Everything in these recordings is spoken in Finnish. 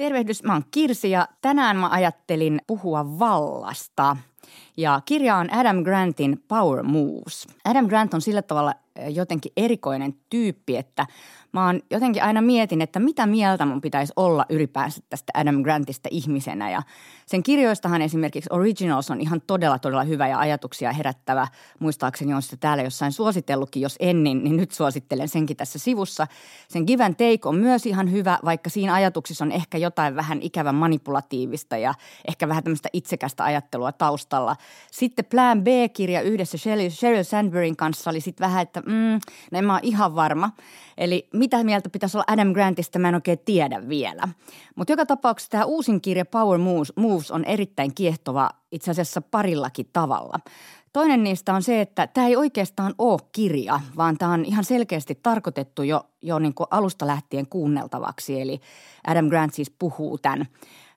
Tervehdys, mä oon Kirsi ja tänään mä ajattelin puhua vallasta. Ja kirja on Adam Grantin Power Moves. Adam Grant on sillä tavalla jotenkin erikoinen tyyppi, että mä oon jotenkin aina mietin, että mitä mieltä mun pitäisi olla ylipäänsä tästä Adam Grantista ihmisenä. Ja sen kirjoistahan esimerkiksi Originals on ihan todella, todella hyvä ja ajatuksia herättävä. Muistaakseni on sitä täällä jossain suositellutkin, jos ennen, niin nyt suosittelen senkin tässä sivussa. Sen Give and Take on myös ihan hyvä, vaikka siinä ajatuksissa on ehkä jotain vähän ikävän manipulatiivista ja ehkä vähän tämmöistä itsekästä ajattelua taustalla. Sitten Plan B-kirja yhdessä Sheryl Sandbergin kanssa oli sitten vähän, että mm, no en mä ole ihan varma. Eli mitä mieltä pitäisi olla Adam Grantista, mä en oikein tiedä vielä. Mutta joka tapauksessa tämä uusin kirja Power Moves on erittäin kiehtova itse asiassa parillakin tavalla. Toinen niistä on se, että tämä ei oikeastaan ole kirja, vaan tämä on ihan selkeästi tarkoitettu jo, jo niin kuin alusta lähtien kuunneltavaksi. Eli Adam Grant siis puhuu tämän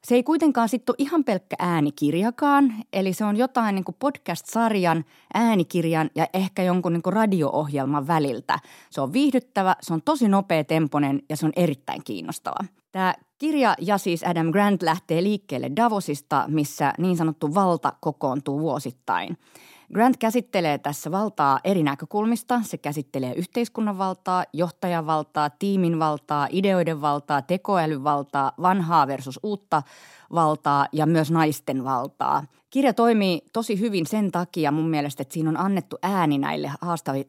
se ei kuitenkaan sitten ole ihan pelkkä äänikirjakaan, eli se on jotain niin podcast-sarjan, äänikirjan ja ehkä jonkun niin radio-ohjelman väliltä. Se on viihdyttävä, se on tosi nopea temponen ja se on erittäin kiinnostava. Tämä kirja ja siis Adam Grant lähtee liikkeelle Davosista, missä niin sanottu valta kokoontuu vuosittain – Grant käsittelee tässä valtaa eri näkökulmista. Se käsittelee yhteiskunnan valtaa, johtajan valtaa, tiimin valtaa, ideoiden valtaa, tekoälyn valtaa, vanhaa versus uutta valtaa ja myös naisten valtaa. Kirja toimii tosi hyvin sen takia mun mielestä, että siinä on annettu ääni näille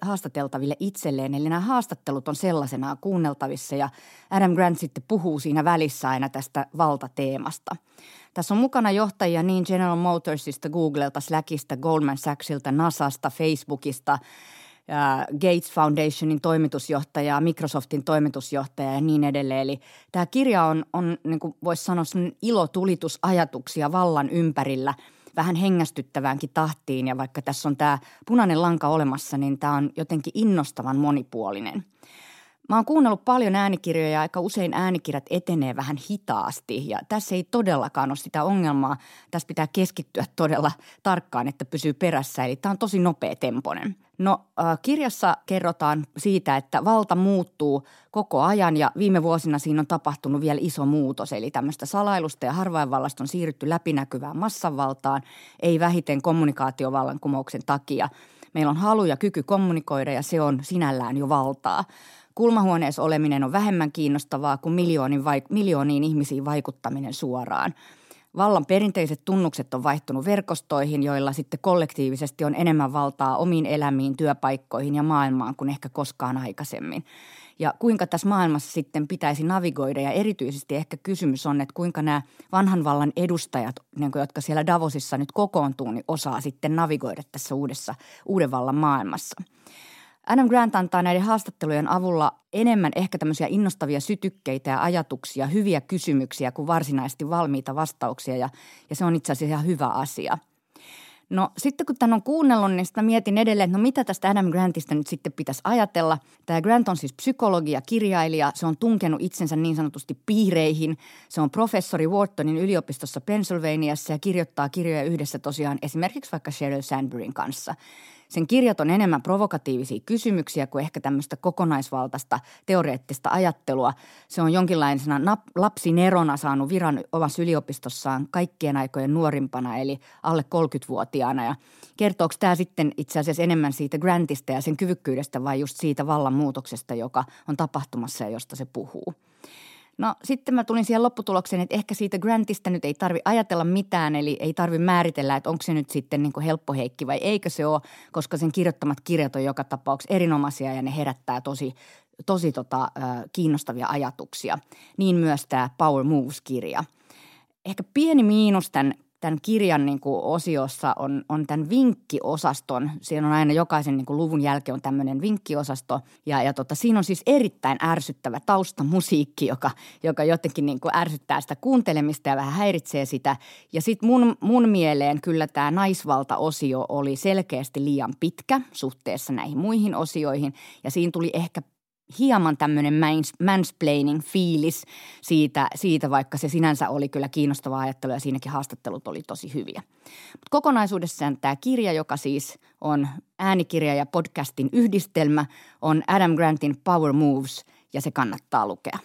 haastateltaville itselleen. Eli nämä haastattelut on sellaisena kuunneltavissa ja Adam Grant sitten puhuu siinä välissä aina tästä valtateemasta – tässä on mukana johtajia niin General Motorsista, Googlelta, Slackista, Goldman Sachsilta, NASAsta, Facebookista, Gates Foundationin toimitusjohtaja, Microsoftin toimitusjohtaja ja niin edelleen. Eli tämä kirja on, on niin kuin voisi sanoa, ilotulitus ajatuksia vallan ympärillä vähän hengästyttäväänkin tahtiin. Ja vaikka tässä on tämä punainen lanka olemassa, niin tämä on jotenkin innostavan monipuolinen – Mä oon kuunnellut paljon äänikirjoja ja aika usein äänikirjat etenee vähän hitaasti ja tässä ei todellakaan ole sitä ongelmaa. Tässä pitää keskittyä todella tarkkaan, että pysyy perässä, eli tämä on tosi nopea temponen. No äh, kirjassa kerrotaan siitä, että valta muuttuu koko ajan ja viime vuosina siinä on tapahtunut vielä iso muutos. Eli tämmöistä salailusta ja harvainvallasta on siirrytty läpinäkyvään massanvaltaan, ei vähiten kommunikaatiovallankumouksen takia. Meillä on halu ja kyky kommunikoida ja se on sinällään jo valtaa. Kulmahuoneessa oleminen on vähemmän kiinnostavaa kuin miljoonin vaik- miljooniin ihmisiin vaikuttaminen suoraan. Vallan perinteiset tunnukset on vaihtunut verkostoihin, joilla sitten kollektiivisesti on enemmän valtaa omiin elämiin, työpaikkoihin ja maailmaan kuin ehkä koskaan aikaisemmin. Ja kuinka tässä maailmassa sitten pitäisi navigoida ja erityisesti ehkä kysymys on, että kuinka nämä vanhan vallan edustajat, niin jotka siellä Davosissa nyt kokoontuu, niin osaa sitten navigoida tässä uudessa uuden vallan maailmassa – Adam Grant antaa näiden haastattelujen avulla enemmän ehkä tämmöisiä innostavia sytykkeitä ja ajatuksia, hyviä kysymyksiä kuin varsinaisesti valmiita vastauksia ja, ja se on itse asiassa ihan hyvä asia. No sitten kun tämän on kuunnellut, niin sitä mietin edelleen, että no mitä tästä Adam Grantista nyt sitten pitäisi ajatella. Tämä Grant on siis psykologi ja kirjailija. Se on tunkenut itsensä niin sanotusti piireihin. Se on professori Whartonin yliopistossa Pennsylvaniassa ja kirjoittaa kirjoja yhdessä tosiaan esimerkiksi vaikka Sheryl Sandbergin kanssa – sen kirjat on enemmän provokatiivisia kysymyksiä kuin ehkä tämmöistä kokonaisvaltaista teoreettista ajattelua. Se on jonkinlaisena nap- lapsinerona saanut viran omassa yliopistossaan kaikkien aikojen nuorimpana, eli alle 30-vuotiaana. Ja kertooko tämä sitten itse asiassa enemmän siitä Grantista ja sen kyvykkyydestä vai just siitä vallanmuutoksesta, joka on tapahtumassa ja josta se puhuu? No sitten mä tulin siihen lopputulokseen, että ehkä siitä Grantista nyt ei tarvi ajatella mitään, eli ei tarvi määritellä, että onko se nyt sitten niin kuin helppo heikki vai eikö se ole, koska sen kirjoittamat kirjat on joka tapauksessa erinomaisia ja ne herättää tosi, tosi tota, kiinnostavia ajatuksia. Niin myös tämä Power Moves-kirja. Ehkä pieni miinus tämän tämän kirjan niin kuin osiossa on, on tämän vinkkiosaston. Siinä on aina jokaisen niin kuin luvun jälkeen on tämmöinen vinkkiosasto. Ja, ja tota, siinä on siis erittäin ärsyttävä taustamusiikki, joka, joka jotenkin niin kuin ärsyttää sitä kuuntelemista ja vähän häiritsee sitä. Ja sitten mun, mun mieleen kyllä tämä naisvalta-osio oli selkeästi liian pitkä suhteessa näihin muihin osioihin. Ja siinä tuli ehkä hieman tämmöinen mansplaining fiilis siitä, siitä, vaikka se sinänsä oli kyllä kiinnostava ajattelu ja siinäkin haastattelut oli tosi hyviä. Mut kokonaisuudessaan tämä kirja, joka siis on äänikirja ja podcastin yhdistelmä, on Adam Grantin Power Moves ja se kannattaa lukea.